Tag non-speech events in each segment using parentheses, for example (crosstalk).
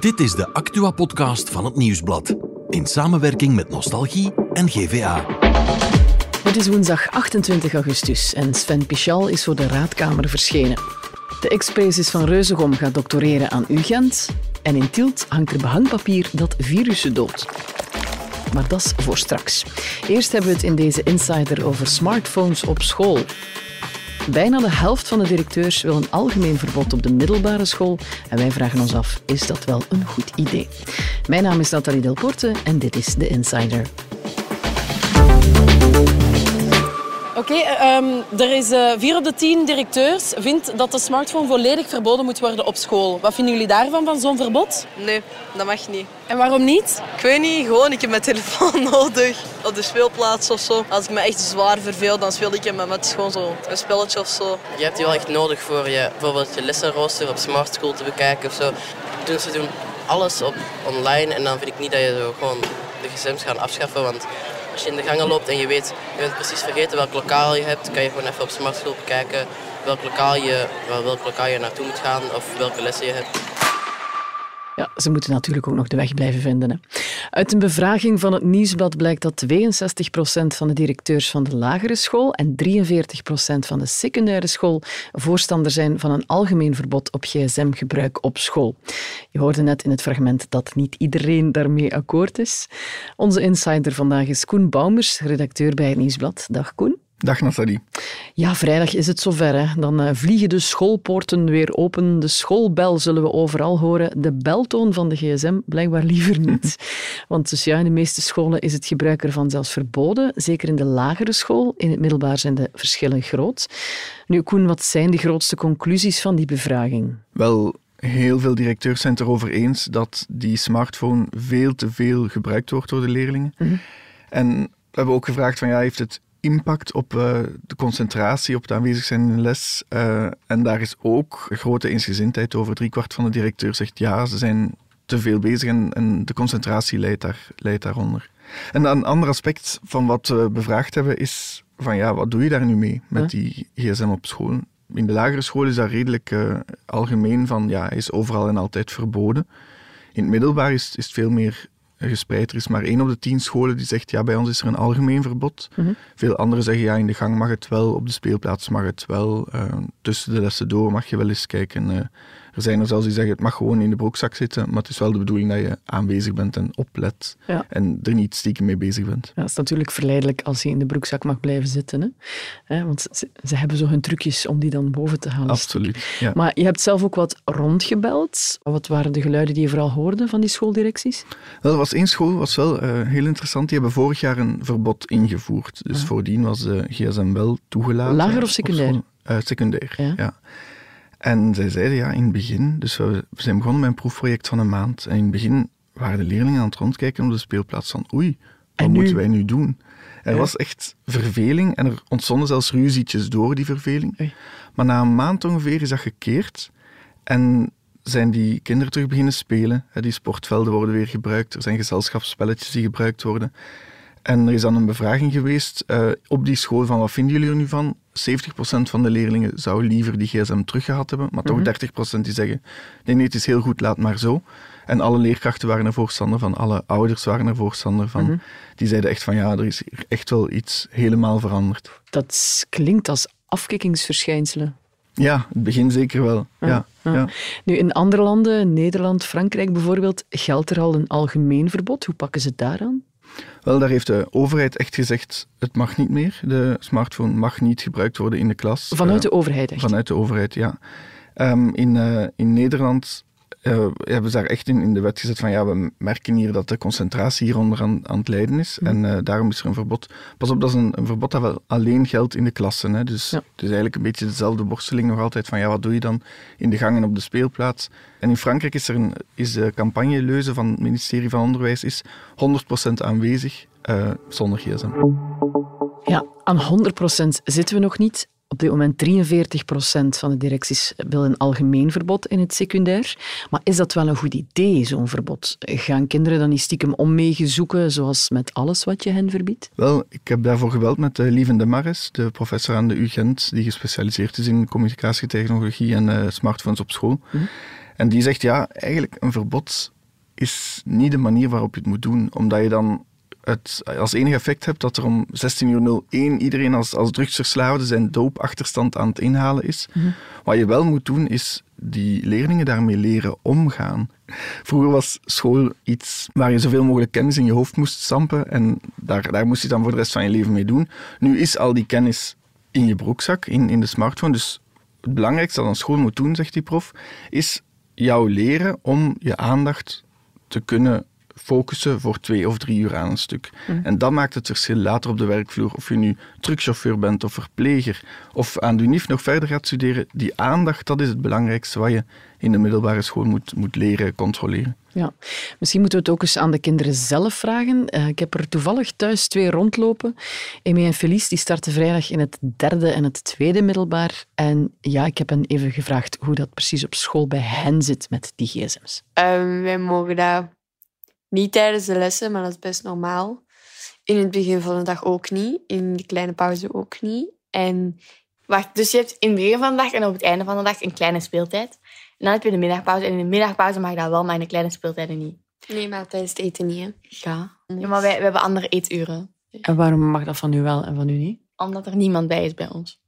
Dit is de Actua-podcast van het Nieuwsblad. In samenwerking met Nostalgie en GVA. Het is woensdag 28 augustus en Sven Pichal is voor de raadkamer verschenen. De ex-prezes van Reuzegom gaat doctoreren aan UGent en in Tielt hangt er behangpapier dat virussen doodt. Maar dat is voor straks. Eerst hebben we het in deze Insider over smartphones op school. Bijna de helft van de directeurs wil een algemeen verbod op de middelbare school. En wij vragen ons af, is dat wel een goed idee? Mijn naam is Nathalie Delporte en dit is de Insider. Oké, ehm, er is eh 4 op de 10 directeurs vindt dat de smartphone volledig verboden moet worden op school. Wat vinden jullie daarvan, van zo'n verbod? Nee, dat mag niet. En waarom niet? Ik weet niet, gewoon ik heb mijn telefoon (laughs) nodig op de speelplaats of zo. Als ik me echt zwaar verveel, dan speel ik hem met gewoon zo een spelletje of zo. Je hebt die wel echt nodig voor je, bijvoorbeeld je lessenrooster op Smart School te bekijken of zo. Doen ze doen alles op online en dan vind ik niet dat je zo gewoon de gsm's gaan afschaffen. Want als je in de gangen loopt en je weet, je bent precies vergeten welk lokaal je hebt, kan je gewoon even op Smart School bekijken welk lokaal je, wel, welk lokaal je naartoe moet gaan of welke lessen je hebt. Ze moeten natuurlijk ook nog de weg blijven vinden. Hè. Uit een bevraging van het Nieuwsblad blijkt dat 62% van de directeurs van de lagere school en 43% van de secundaire school voorstander zijn van een algemeen verbod op gsm-gebruik op school. Je hoorde net in het fragment dat niet iedereen daarmee akkoord is. Onze insider vandaag is Koen Baumers, redacteur bij het Nieuwsblad. Dag Koen. Dag Nathalie. Ja, vrijdag is het zover. Hè. Dan uh, vliegen de schoolpoorten weer open. De schoolbel zullen we overal horen. De beltoon van de gsm blijkbaar liever niet. (laughs) Want dus ja, in de meeste scholen is het gebruik ervan zelfs verboden. Zeker in de lagere school. In het middelbaar zijn de verschillen groot. Nu, Koen, wat zijn de grootste conclusies van die bevraging? Wel, heel veel directeurs zijn het erover eens dat die smartphone veel te veel gebruikt wordt door de leerlingen. Mm -hmm. En we hebben ook gevraagd van ja, heeft het impact op uh, de concentratie, op het aanwezig zijn in de les. Uh, en daar is ook grote eensgezindheid over. Driekwart van de directeur zegt ja, ze zijn te veel bezig en, en de concentratie leidt, daar, leidt daaronder. En een ander aspect van wat we bevraagd hebben is van ja, wat doe je daar nu mee met die gsm op school? In de lagere school is dat redelijk uh, algemeen van ja, hij is overal en altijd verboden. In het middelbaar is, is het veel meer gespreid. Er is maar één op de tien scholen die zegt, ja, bij ons is er een algemeen verbod. Mm -hmm. Veel anderen zeggen, ja, in de gang mag het wel, op de speelplaats mag het wel, uh, tussen de lessen door mag je wel eens kijken. Er zijn er zelfs die zeggen, het mag gewoon in de broekzak zitten, maar het is wel de bedoeling dat je aanwezig bent en oplet ja. en er niet stiekem mee bezig bent. Ja, het is natuurlijk verleidelijk als je in de broekzak mag blijven zitten. Hè? Want ze, ze, hebben zo hun trucjes om die dan boven te halen. Absoluut, ja. Maar je hebt zelf ook wat rondgebeld. Wat waren de geluiden die je vooral hoorde van die schooldirecties? Er was één school, was wel uh, heel interessant. Die hebben vorig jaar een verbod ingevoerd. Dus Ah. voordien was de gsm wel toegelaten. Lager of secundair? Uh, secundair, ja. ja. En zij zeiden ja, in het begin, dus we, zijn begonnen met een proefproject van een maand. En in het begin waren de leerlingen aan het rondkijken op de speelplaats van oei, wat en moeten wij nu doen? Er Ja. was echt verveling en er ontstonden zelfs ruzietjes door die verveling. Maar na een maand ongeveer is dat gekeerd en zijn die kinderen terug beginnen spelen. Die sportvelden worden weer gebruikt, er zijn gezelschapsspelletjes die gebruikt worden. En er is dan een bevraging geweest uh, op die school van wat vinden jullie er nu van? 70% van de leerlingen zou liever die gsm teruggehad hebben, maar toch Mhm. 30% die zeggen nee, nee, het is heel goed, laat maar zo. En alle leerkrachten waren er voorstander van, alle ouders waren er voorstander van. Mhm. Die zeiden echt van ja, er is echt wel iets helemaal veranderd. Dat klinkt als afkikkingsverschijnselen. Ja, het begin zeker wel. Ja, ja. ja. Nu, in andere landen, Nederland, Frankrijk bijvoorbeeld, geldt er al een algemeen verbod. Hoe pakken ze het daaraan? Wel, daar heeft de overheid echt gezegd, het mag niet meer. De smartphone mag niet gebruikt worden in de klas. Vanuit de overheid echt? Vanuit de overheid, ja. Um, in, uh, in Nederland uh, hebben ze daar echt in, in de wet gezet van ja, we merken hier dat de concentratie hieronder aan, aan het lijden is. Mm. En uh, daarom is er een verbod. Pas op, dat is een, een verbod dat wel alleen geldt in de klassen. Hè. Dus ja. het is eigenlijk een beetje dezelfde worsteling nog altijd van ja, wat doe je dan in de gang en op de speelplaats. En in Frankrijk is er een is de campagneleuze van het ministerie van Onderwijs is 100% aanwezig uh, zonder gsm. Ja, aan 100% zitten we nog niet. Op dit moment 43% van de directies wil een algemeen verbod in het secundair. Maar is dat wel een goed idee, zo'n verbod? Gaan kinderen dan niet stiekem omwegen zoeken, zoals met alles wat je hen verbiedt? Wel, ik heb daarvoor gebeld met uh, Lieven de Maris, de professor aan de UGent, die gespecialiseerd is in communicatietechnologie en uh, smartphones op school. Mhm. En die zegt, ja, eigenlijk een verbod is niet de manier waarop je het moet doen, omdat je dan het als enige effect hebt dat er om 16.01 uur iedereen als, als drugsverslaafde zijn doopachterstand aan het inhalen is. Wat je wel moet doen, is die leerlingen daarmee leren omgaan. Vroeger was school iets waar je zoveel mogelijk kennis in je hoofd moest stampen en daar, daar moest je dan voor de rest van je leven mee doen. Nu is al die kennis in je broekzak, in, in de smartphone. Dus het belangrijkste dat een school moet doen, zegt die prof, is jou leren om je aandacht te kunnen focussen voor twee of drie uur aan een stuk. En dat maakt het verschil later op de werkvloer. Of je nu truckchauffeur bent of verpleger of aan de UNIF nog verder gaat studeren. Die aandacht, dat is het belangrijkste wat je in de middelbare school moet, moet leren controleren. Ja, misschien moeten we het ook eens aan de kinderen zelf vragen. Uh, ik heb er toevallig thuis twee rondlopen. Amy en Felice die starten vrijdag in het derde en het tweede middelbaar. En ja, ik heb hen even gevraagd hoe dat precies op school bij hen zit met die gsm's. Um, wij mogen dat niet tijdens de lessen, maar dat is best normaal. In het begin van de dag ook niet. In de kleine pauze ook niet. En wacht, dus je hebt in het begin van de dag en op het einde van de dag een kleine speeltijd. En dan heb je de middagpauze. En in de middagpauze mag dat wel, maar in de kleine speeltijden niet. Nee, maar tijdens het eten niet, hè? Ja. ja maar wij, wij hebben andere eeturen. En waarom mag dat van u wel en van u niet? Omdat er niemand bij is bij ons.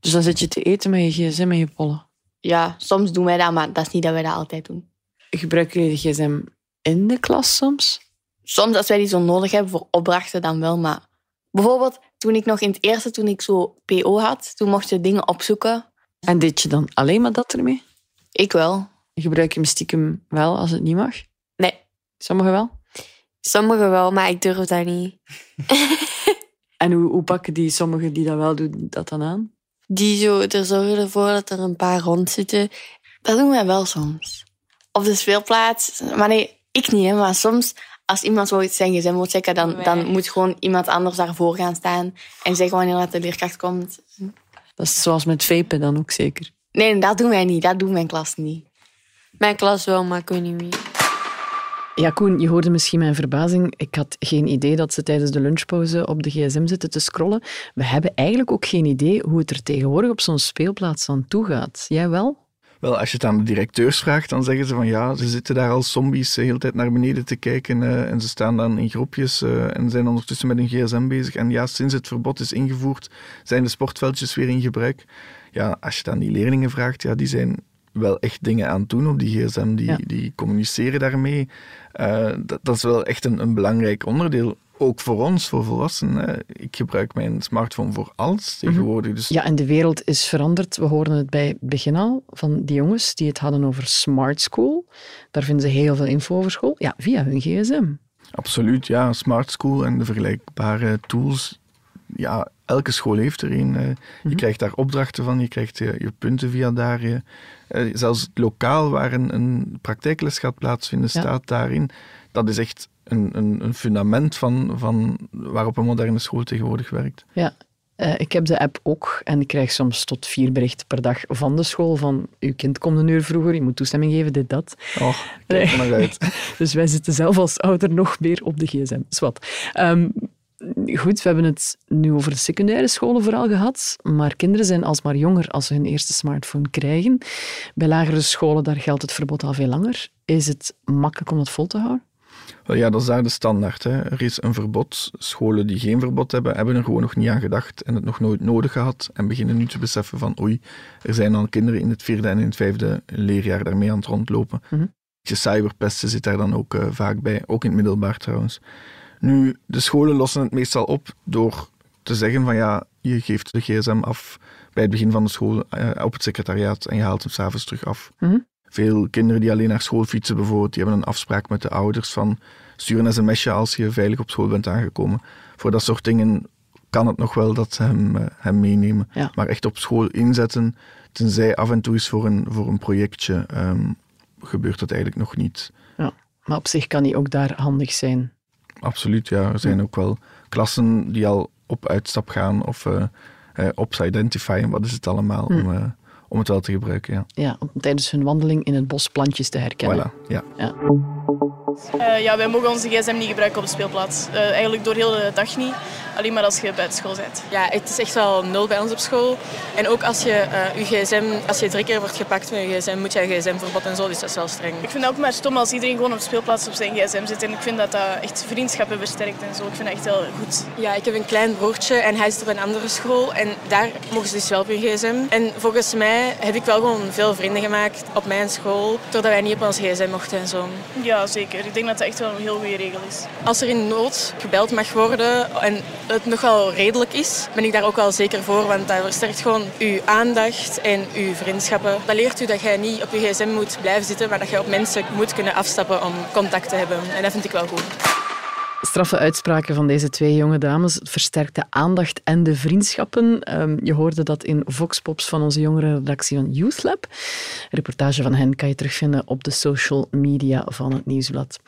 Dus dan zit je te eten met je gsm en je pollen? Ja, soms doen wij dat, maar dat is niet dat wij dat altijd doen. Gebruiken jullie de gsm in de klas soms? Soms als wij die zo nodig hebben voor opdrachten, dan wel. Maar bijvoorbeeld toen ik nog in het eerste, toen ik zo PO had, toen mocht je dingen opzoeken. En deed je dan alleen maar dat ermee? Ik wel. Gebruik je hem stiekem wel als het niet mag? Nee. Sommigen wel? Sommigen wel, maar ik durf dat niet. (laughs) en hoe, hoe pakken die sommigen die dat wel doen, dat dan aan? Die zo er zorgen ervoor dat er een paar rondzitten. Dat doen wij wel soms. Op de speelplaats. Maar nee, ik niet, hè, maar soms als iemand zoiets zijn gsm wil checken, dan, dan moet gewoon iemand anders daarvoor gaan staan en zeggen wanneer dat de leerkracht komt. Dat is zoals met vapen dan ook zeker? Nee, dat doen wij niet. Dat doet mijn klas niet. Mijn klas wel, maar ik weet niet wie. Ja, Koen, je hoorde misschien mijn verbazing. Ik had geen idee dat ze tijdens de lunchpauze op de gsm zitten te scrollen. We hebben eigenlijk ook geen idee hoe het er tegenwoordig op zo'n speelplaats aan toe gaat. Jij wel? Wel, als je het aan de directeurs vraagt, dan zeggen ze van ja, ze zitten daar als zombies de hele tijd naar beneden te kijken uh, en ze staan dan in groepjes uh, en zijn ondertussen met hun gsm bezig. En ja, sinds het verbod is ingevoerd, zijn de sportveldjes weer in gebruik. Ja, als je het aan die leerlingen vraagt, ja, die zijn wel echt dingen aan het doen op die gsm, die, ja. die communiceren daarmee. Uh, dat, dat, is wel echt een, een belangrijk onderdeel ook voor ons, voor volwassenen. Ik gebruik mijn smartphone voor alles tegenwoordig. Dus... Ja, en de wereld is veranderd. We hoorden het bij het begin al van die jongens die het hadden over smart school. Daar vinden ze heel veel info over school. Ja, via hun gsm. Absoluut, ja. Smart school en de vergelijkbare tools. Ja, elke school heeft er een. Je mm-hmm. krijgt daar opdrachten van, je krijgt je, je punten via daar. Je, zelfs het lokaal waar een, een praktijkles gaat plaatsvinden, ja. staat daarin. Dat is echt een, een, een, fundament van, van waarop een moderne school tegenwoordig werkt. Ja, uh, ik heb de app ook en ik krijg soms tot vier berichten per dag van de school van uw kind komt een uur vroeger, je moet toestemming geven, dit, dat. Oh, kijk er maar uit. (laughs) dus wij zitten zelf als ouder nog meer op de gsm. Zwat. Um, goed, we hebben het nu over de secundaire scholen vooral gehad, maar kinderen zijn alsmaar jonger als ze hun eerste smartphone krijgen. Bij lagere scholen, daar geldt het verbod al veel langer. Is het makkelijk om dat vol te houden? Ja, dat is daar de standaard. Hè. Er is een verbod. Scholen die geen verbod hebben, hebben er gewoon nog niet aan gedacht en het nog nooit nodig gehad en beginnen nu te beseffen van oei, er zijn al kinderen in het vierde en in het vijfde leerjaar daarmee aan het rondlopen. Mm -hmm. Cyberpesten zit daar dan ook uh, vaak bij, ook in het middelbaar trouwens. Nu, de scholen lossen het meestal op door te zeggen van ja, je geeft de gsm af bij het begin van de school uh, op het secretariaat en je haalt hem s'avonds terug af. Mm -hmm. Veel kinderen die alleen naar school fietsen bijvoorbeeld, die hebben een afspraak met de ouders van stuur een sms'je als je veilig op school bent aangekomen. Voor dat soort dingen kan het nog wel dat ze hem, uh, hem meenemen. Ja. Maar echt op school inzetten, tenzij af en toe is voor een, voor een projectje, um, gebeurt dat eigenlijk nog niet. Ja, maar op zich kan hij ook daar handig zijn. Absoluut, ja. Er zijn ja. ook wel klassen die al op uitstap gaan of uh, uh, op wat is het allemaal, hm. om, om het wel te gebruiken. Ja, ja om tijdens hun wandeling in het bos plantjes te herkennen. Voilà, ja. ja. Uh, ja, wij mogen onze gsm niet gebruiken op de speelplaats. Uh, eigenlijk door heel de dag niet. Alleen maar als je buiten school bent. Ja, het is echt wel nul bij ons op school. En ook als je uh, je gsm, als je drie keer wordt gepakt met je gsm, moet je je gsm verbod en zo. Dus dat is wel streng. Ik vind het ook maar stom als iedereen gewoon op de speelplaats op zijn gsm zit. En ik vind dat dat echt vriendschappen versterkt en zo. Ik vind dat echt heel goed. Ja, ik heb een klein broertje en hij is op een andere school. En daar mogen ze dus wel op hun gsm. En volgens mij heb ik wel gewoon veel vrienden gemaakt op mijn school. Doordat wij niet op ons gsm mochten en zo. Ja, zeker. Ik denk dat dat echt wel een heel goede regel is. Als er in nood gebeld mag worden en het nog wel redelijk is, ben ik daar ook wel zeker voor. Want dat versterkt gewoon uw aandacht en uw vriendschappen. Dat leert u dat jij niet op je gsm moet blijven zitten, maar dat je op mensen moet kunnen afstappen om contact te hebben. En dat vind ik wel goed. Straffe uitspraken van deze twee jonge dames. Het versterkt de aandacht en de vriendschappen. Um, je hoorde dat in Voxpops van onze jongere redactie van Youth Lab. Een reportage van hen kan je terugvinden op de social media van het Nieuwsblad.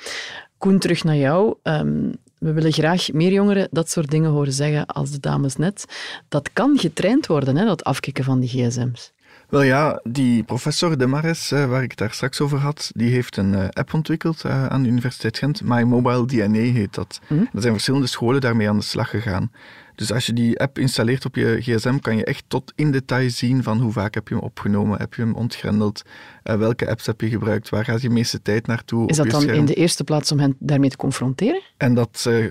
Koen, terug naar jou. Um, we willen graag meer jongeren dat soort dingen horen zeggen als de dames net. Dat kan getraind worden, hè, dat afkicken van die gsm's. Wel ja, die professor De Mares, eh, waar ik het daar straks over had, die heeft een eh, app ontwikkeld eh, aan de Universiteit Gent. My Mobile DNA heet dat. Mhm. Er zijn verschillende scholen daarmee aan de slag gegaan. Dus als je die app installeert op je gsm, kan je echt tot in detail zien van hoe vaak heb je hem opgenomen, heb je hem ontgrendeld, uh, welke apps heb je gebruikt, waar gaat je meeste tijd naartoe. Is dat dan in de eerste plaats om hen daarmee te confronteren? En dat uh,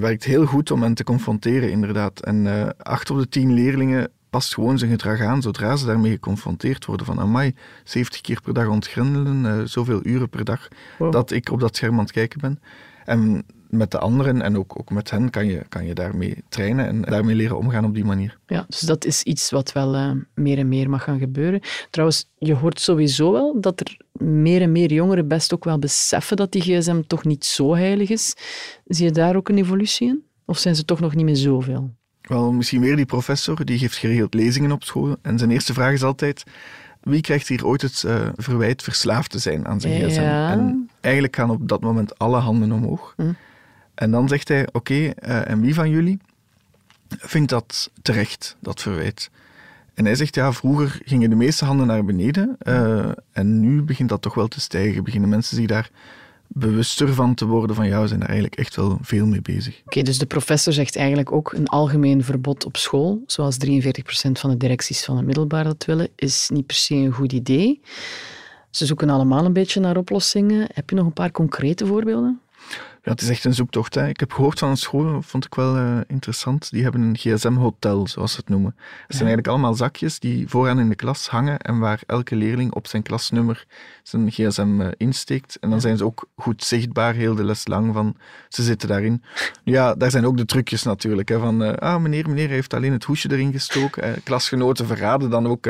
werkt heel goed om hen te confronteren, inderdaad. En acht op de tien leerlingen past gewoon zijn gedrag aan zodra ze daarmee geconfronteerd worden. Van amai, 70 keer per dag ontgrendelen, zoveel uren per dag dat ik op dat scherm aan het kijken ben. En met de anderen en ook, ook met hen kan je, kan je daarmee trainen en daarmee leren omgaan op die manier. Ja, dus dat is iets wat wel uh, meer en meer mag gaan gebeuren. Trouwens, je hoort sowieso wel dat er meer en meer jongeren best ook wel beseffen dat die gsm toch niet zo heilig is. Zie je daar ook een evolutie in? Of zijn ze toch nog niet meer zoveel? Wel, misschien weer die professor, die geeft geregeld lezingen op school. En zijn eerste vraag is altijd, wie krijgt hier ooit het uh, verwijt verslaafd te zijn aan zijn gsm? En eigenlijk gaan op dat moment alle handen omhoog. Hm. En dan zegt hij, oké, okay, uh, en wie van jullie vindt dat terecht, dat verwijt? En hij zegt, ja, vroeger gingen de meeste handen naar beneden uh, en nu begint dat toch wel te stijgen. Beginnen mensen zich daar bewuster van te worden van we zijn daar eigenlijk echt wel veel mee bezig. Oké, dus de professor zegt eigenlijk ook een algemeen verbod op school, zoals 43% van de directies van het middelbaar dat willen, is niet per se een goed idee. Ze zoeken allemaal een beetje naar oplossingen. Heb je nog een paar concrete voorbeelden? Ja, het is echt een zoektocht. Hè. Ik heb gehoord van een school, vond ik wel uh, interessant. Die hebben een gsm-hotel, zoals ze het noemen. Het zijn eigenlijk allemaal zakjes die vooraan in de klas hangen en waar elke leerling op zijn klasnummer zijn gsm uh, insteekt. En dan zijn ze ook goed zichtbaar, heel de les lang, van ze zitten daarin. Ja, daar zijn ook de trucjes natuurlijk. Hè, van, uh, ah, meneer, meneer heeft alleen het hoesje erin gestoken. klasgenoten verraden dan ook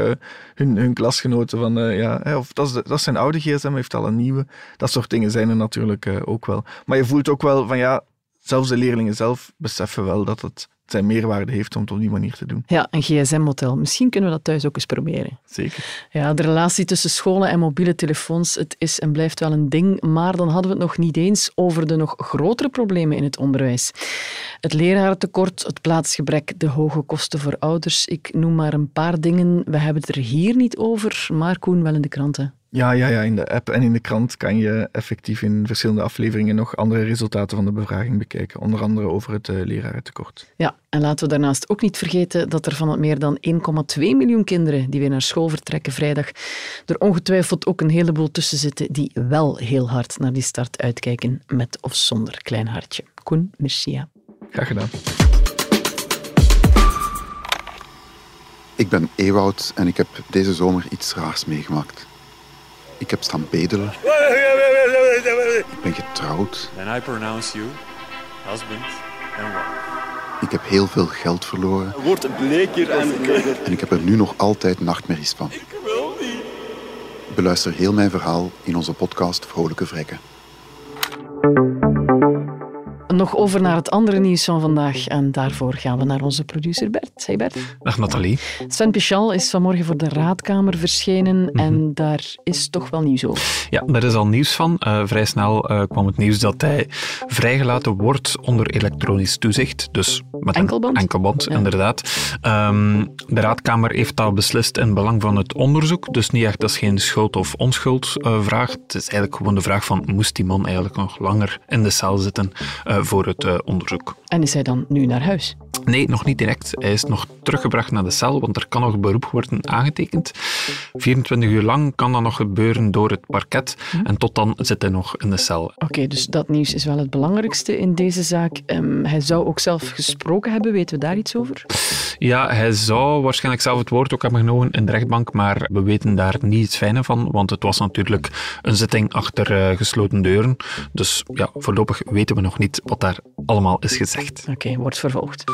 hun, hun klasgenoten van, ja, hè, of dat is, de, dat is zijn oude gsm, heeft al een nieuwe. Dat soort dingen zijn er natuurlijk ook wel. Maar je voelt ook wel van ja, zelfs de leerlingen zelf beseffen wel dat het zijn meerwaarde heeft om het op die manier te doen. Ja, een gsm-model. Misschien kunnen we dat thuis ook eens proberen. Zeker. Ja, de relatie tussen scholen en mobiele telefoons, het is en blijft wel een ding, maar dan hadden we het nog niet eens over de nog grotere problemen in het onderwijs. Het lerarentekort, het plaatsgebrek, de hoge kosten voor ouders. Ik noem maar een paar dingen. We hebben het er hier niet over, maar Koen wel in de kranten. Ja, ja, ja, in de app en in de krant kan je effectief in verschillende afleveringen nog andere resultaten van de bevraging bekijken. Onder andere over het uh, lerarentekort. Ja, en laten we daarnaast ook niet vergeten dat er van het meer dan 1,2 miljoen kinderen die weer naar school vertrekken vrijdag, er ongetwijfeld ook een heleboel tussen zitten die wel heel hard naar die start uitkijken, met of zonder klein hartje. Koen, merci. Graag gedaan. Ik ben Ewoud en ik heb deze zomer iets raars meegemaakt. Ik heb staan bedelen. Ik ben getrouwd. And I pronounce you husband and wife. Ik heb heel veel geld verloren. Wordt bleker en bleker. En ik heb er nu nog altijd nachtmerries van. Ik wil niet. Beluister heel mijn verhaal in onze podcast Vrolijke Vrekken. Nog over naar het andere nieuws van vandaag. En daarvoor gaan we naar onze producer Bert. Hey Bert. Dag Nathalie. Sven Pichal is vanmorgen voor de Raadkamer verschenen en daar is toch wel nieuws over. Ja, daar is al nieuws van. Uh, vrij snel uh, kwam het nieuws dat hij vrijgelaten wordt onder elektronisch toezicht. Dus met enkelband? een enkelband, ja. inderdaad. Um, de Raadkamer heeft dat beslist in belang van het onderzoek. Dus niet echt, dat is geen schuld- of onschuldvraag. Uh, het is eigenlijk gewoon de vraag van, moest die man eigenlijk nog langer in de cel zitten uh, voor het uh, onderzoek? En is hij dan nu naar huis? Nee, nog niet direct. Hij is nog teruggebracht naar de cel, want er kan nog beroep worden aangetekend. 24 uur lang kan dat nog gebeuren door het parket. Hm. En tot dan zit hij nog in de cel. Oké, okay, dus dat nieuws is wel het belangrijkste in deze zaak. Um, hij zou ook zelf gesproken hebben. Weten we daar iets over? Ja, hij zou waarschijnlijk zelf het woord ook hebben genomen in de rechtbank, maar we weten daar niet het fijne van, want het was natuurlijk een zitting achter uh, gesloten deuren. Dus ja, voorlopig weten we nog niet wat daar allemaal is gezegd. Oké, wordt vervolgd.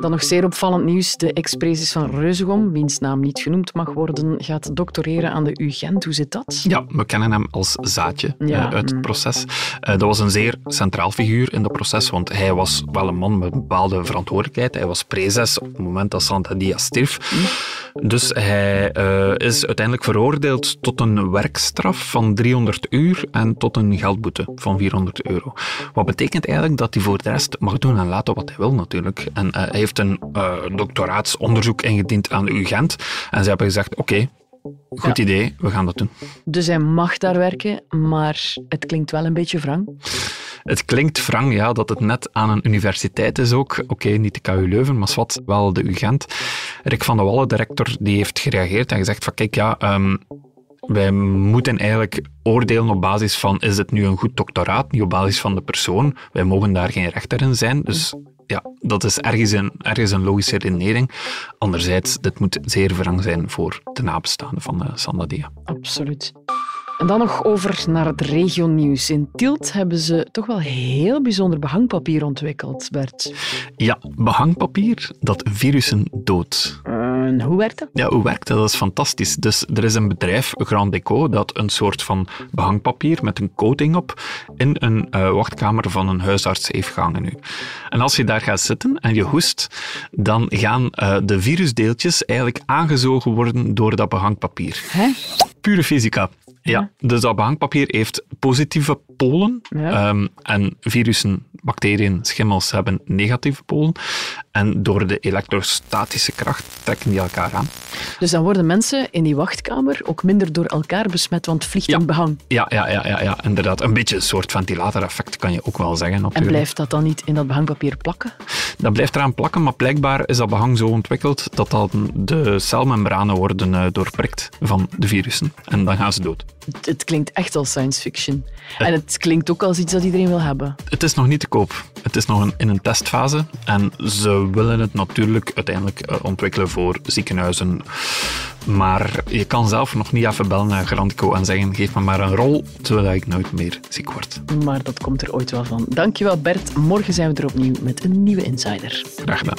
Dan nog zeer opvallend nieuws. De ex-prezes van Reuzegom, wiens naam niet genoemd mag worden, gaat doctoreren aan de UGent. Hoe zit dat? Ja, we kennen hem als Zaadje ja. uh, uit het proces. Uh, dat was een zeer centraal figuur in het proces, want hij was wel een man met een bepaalde verantwoordelijkheid. Hij was prezes op het moment dat Santa Dia stierf. Hm. Dus hij uh, is uiteindelijk veroordeeld tot een werkstraf van 300 uur en tot een geldboete van 400 euro. Wat betekent eigenlijk dat hij voor de rest mag doen en laten wat hij wil natuurlijk. En hij heeft een uh, doctoraatsonderzoek ingediend aan de UGent. En ze hebben gezegd, oké, okay, goed ja. idee, we gaan dat doen. Dus hij mag daar werken, maar het klinkt wel een beetje wrang. Het klinkt wrang, ja, dat het net aan een universiteit is ook. Oké, niet de KU Leuven, maar wat, wel de UGent. Rick van de Wallen, de rector, die heeft gereageerd en gezegd van kijk, ja... Um, wij moeten eigenlijk oordelen op basis van is het nu een goed doctoraat, niet op basis van de persoon. Wij mogen daar geen rechter in zijn, dus ja, dat is ergens een, een logische redenering. Anderzijds, dit moet zeer wrang zijn voor de nabestaanden van uh, Sandadia. Absoluut. En dan nog over naar het regionieuws. In Tielt hebben ze toch wel heel bijzonder behangpapier ontwikkeld, Bert. Ja, behangpapier dat virussen doodt. En hoe werkt dat? Ja, hoe werkt dat? Dat is fantastisch. Dus er is een bedrijf, Grand Deco, dat een soort van behangpapier met een coating op in een uh, wachtkamer van een huisarts heeft gehangen nu. En als je daar gaat zitten en je hoest, dan gaan uh, de virusdeeltjes eigenlijk aangezogen worden door dat behangpapier. Hè? Pure fysica. Ja, dus dat behangpapier heeft positieve polen ja. um, en virussen, bacteriën, schimmels hebben negatieve polen. En door de elektrostatische kracht trekken die elkaar aan. Dus dan worden mensen in die wachtkamer ook minder door elkaar besmet, want het vliegt ja. in behang. Ja, ja, ja, ja, ja, inderdaad. Een beetje een soort ventilatoreffect kan je ook wel zeggen. Natuurlijk. En blijft dat dan niet in dat behangpapier plakken? Dat blijft eraan plakken, maar blijkbaar is dat behang zo ontwikkeld dat dan de celmembranen worden uh, doorprikt van de virussen. En dan gaan ze dood. Het, het klinkt echt als science fiction. Uh, en het klinkt ook als iets dat iedereen wil hebben. Het is nog niet te koop. Het is nog een, in een testfase. En ze willen het natuurlijk uiteindelijk uh, ontwikkelen voor ziekenhuizen. Maar je kan zelf nog niet even bellen naar Grandico en zeggen: geef me maar een rol, terwijl ik nooit meer ziek word. Maar dat komt er ooit wel van. Dankjewel Bert. Morgen zijn we er opnieuw met een nieuwe Insider. Graag gedaan.